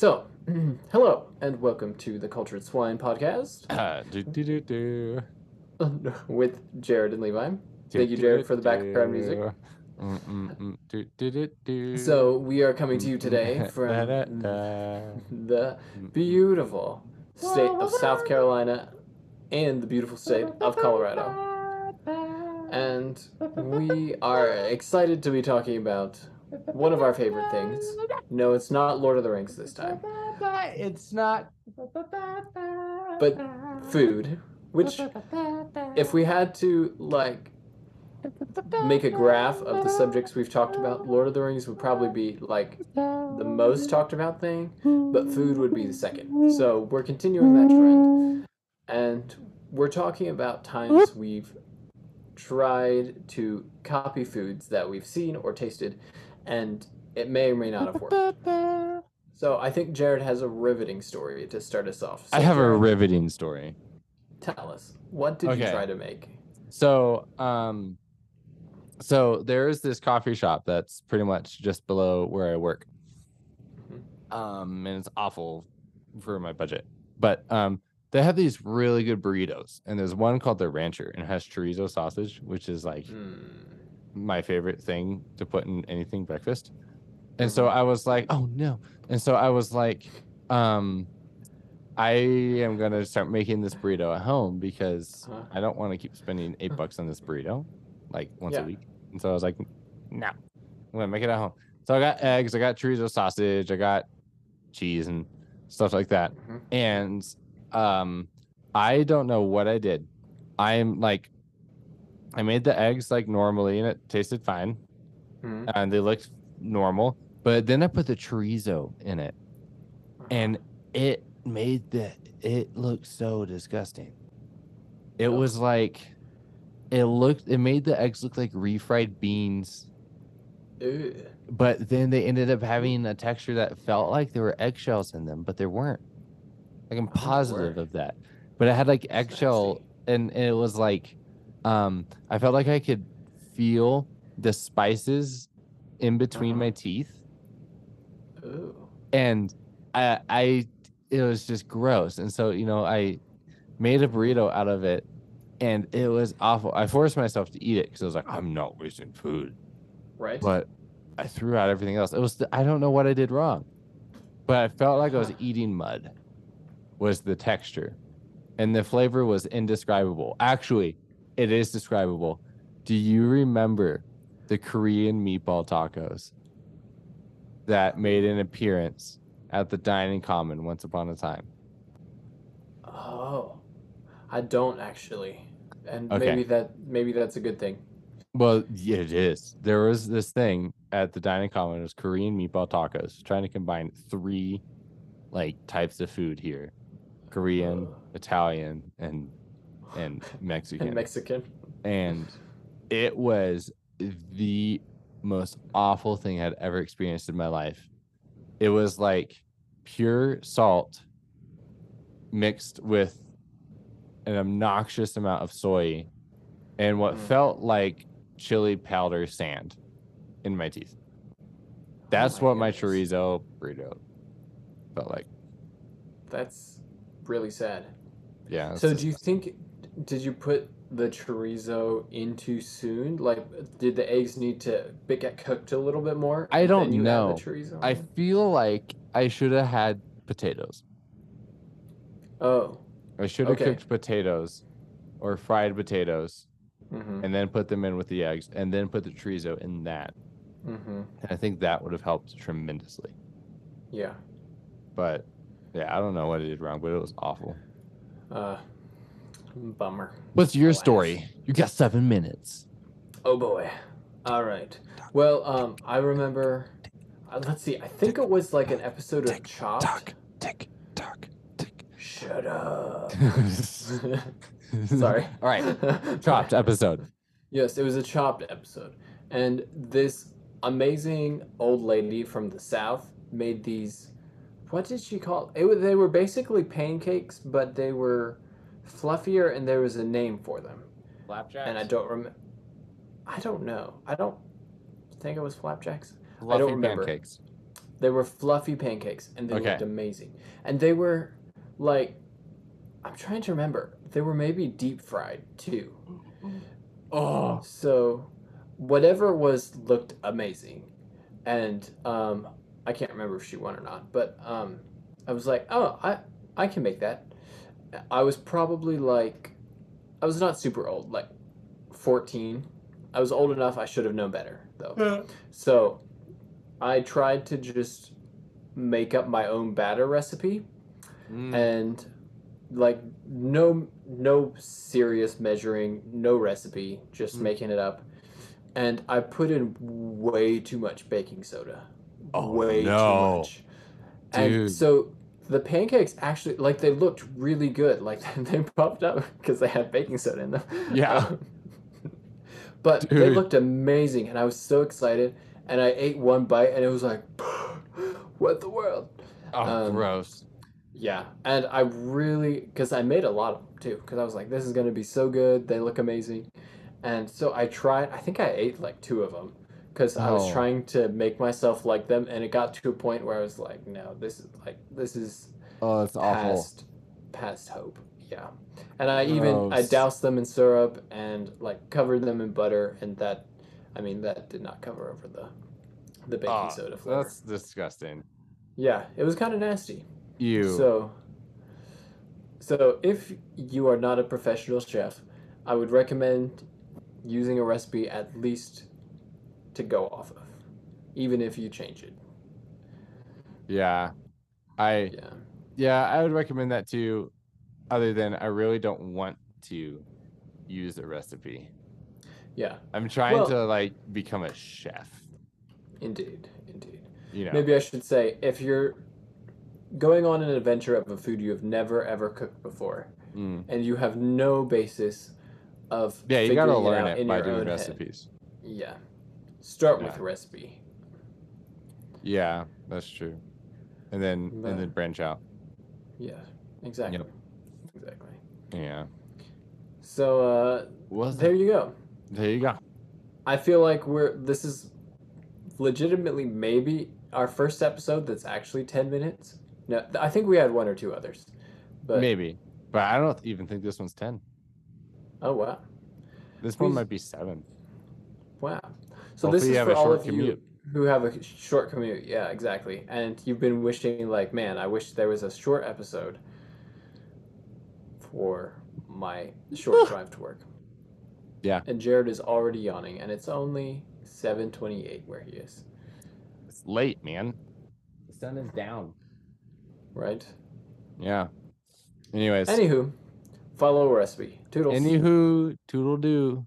So, hello and welcome to the Cultured Swine podcast Ah, do, do, do, do. with Jared and Levi. Thank you, Jared, for the background music. Mm, mm, mm, do, do, do, do. So, we are coming to you today from da, da. the Mm, beautiful state of South Carolina and the beautiful state of Colorado. And we are excited to be talking about one of our favorite things. No, it's not Lord of the Rings this time, It's not. but food. Which, if we had to, like, make a graph of the subjects we've talked about, Lord of the Rings would probably be like the most talked about thing, but food would be the second. So we're continuing that trend, and we're talking about times we've tried to copy foods that we've seen or tasted, and it may or may not have worked. So I think Jared has a riveting story to start us off. So I have a riveting story. Tell us, what did you try to make? So, um, so there is this coffee shop that's pretty much just below where I work. Mhm. Um, and it's awful for my budget, but um, they have these really good burritos, and there's one called the Rancher, and it has chorizo sausage, which is like Hmm. My favorite thing to put in anything breakfast. And so Mhm. I was like, oh no. And so I was like, um, I am gonna start making this burrito at home because Huh. I don't want to keep spending eight bucks on this burrito like once Yeah. a week. And so I was like, no, I'm gonna make it at home. So I got eggs, I got chorizo sausage, I got cheese and stuff like that. Mhm. And um I don't know what I did. I'm like I made the eggs like normally and it tasted fine Mhm. and they looked normal. But then I put the chorizo in it and it made the it looked so disgusting. It Oh. was like it looked it made the eggs look like refried beans, Ew. but then they ended up having a texture that felt like there were eggshells in them, but there weren't. Like I'm Oh, positive of that. But it had like eggshell and, and it was like um I felt like I could feel the spices in between my teeth. Ooh. and I, I it was just gross. And so you know i made a burrito out of it and it was awful. I forced myself to eat it because i was like i'm not wasting food. Right? but i threw out everything else. It was the, i don't know what i did wrong but i felt like i was eating mud was the texture. And the flavor was indescribable. Actually it is describable do you remember the korean meatball tacos that made an appearance at the dining common once upon a time. Oh, I don't actually, and Okay. maybe that maybe that's a good thing. Well, it is. There was this thing at the dining common. It was Korean meatball tacos, trying to combine three like types of food here: Korean, Uh. Italian, and and Mexican. And Mexican. and it was the most awful thing I'd ever experienced in my life. It was like pure salt mixed with an obnoxious amount of soy and what Mm. felt like chili powder sand in my teeth. That's Oh my what my chorizo burrito felt like. That's really sad. Yeah. So do you think did you put the chorizo in too soon? Like, did the eggs need to get cooked a little bit more? I don't know. The chorizo I feel like I should have had potatoes. oh. I should have Okay. cooked potatoes or fried potatoes Mm-hmm. and then put them in with the eggs and then put the chorizo in that. Mm-hmm. And I think that would have helped tremendously. Yeah. But yeah, I don't know what I did wrong, but it was awful. Uh, bummer. What's your story? You got seven minutes. Oh boy. All right. Well, um, I remember. Uh, let's see. I think it was like an episode of Chopped. Tick tick, talk, tick. Shut up. Sorry. All right. Chopped episode. Yes, it was a Chopped episode, and this amazing old lady from the south made these. What did she call it? wa- They were basically pancakes, but they were fluffier, and there was a name for them. Flapjacks. And I don't remember. I don't know. I don't think it was flapjacks. Fluffy I don't remember. pancakes. They were fluffy pancakes, and they Okay. looked amazing. And they were like, I'm trying to remember. They were maybe deep fried too. Oh, So, whatever was looked amazing, and um, I can't remember if she won or not. But um, I was like, oh, I I can make that. I was probably like, I was not super old, like fourteen. I was old enough. I should have known better though. Yeah. So, I tried to just make up my own batter recipe Mm. and like no no serious measuring no recipe just Mm. making it up and i put in way too much baking soda Oh, way no. too much and so the pancakes actually like they looked really good like they popped up because they had baking soda in them Yeah. Um, but they looked amazing and i was so excited and i ate one bite and it was like what the world oh, um, gross. yeah, and I really because I made a lot of them too because I was like, this is gonna be so good. They look amazing, and so I tried. I think I ate like two of them because I was Oh. trying to make myself like them, and it got to a point where I was like, no, this is like this is Oh, that's awful. past past hope. Yeah, and I even I doused them in syrup and like covered them in butter, and that, I mean, that did not cover over the the baking Ah, soda flavor. that's disgusting. Yeah, it was kind of nasty. You. So, so if you are not a professional chef, I would recommend using a recipe at least to go off of, even if you change it. yeah. I Yeah. yeah, I would recommend that too. Other than I really don't want to use a recipe. Yeah, I'm trying Well- to like become a chef. indeed, indeed. You know. Maybe I should say if you're going on an adventure of a food you have never ever cooked before, Mm. and you have no basis of Yeah, you gotta learn out it in by doing own head. recipes. Yeah, start with a recipe. Yeah, that's true. And then But- and then branch out. Yeah, exactly, exactly. Yeah. So uh, Was there you go. there you go. I feel like we're this is legitimately maybe our first episode that's actually 10 minutes. No, I think we had one or two others. But Maybe. But I don't even think this one's ten. oh wow. This one might be seven. Wow. So Hopefully this is for all of commute. you who have a short commute. Yeah, exactly. And you've been wishing like, man, I wish there was a short episode for my short drive to work. Yeah. And Jared is already yawning and it's only 7:28 where he is, It's late, man. The sun is down. right? Yeah. Anyways. Anywho, follow a recipe. Toodles. Anywho, toodle do.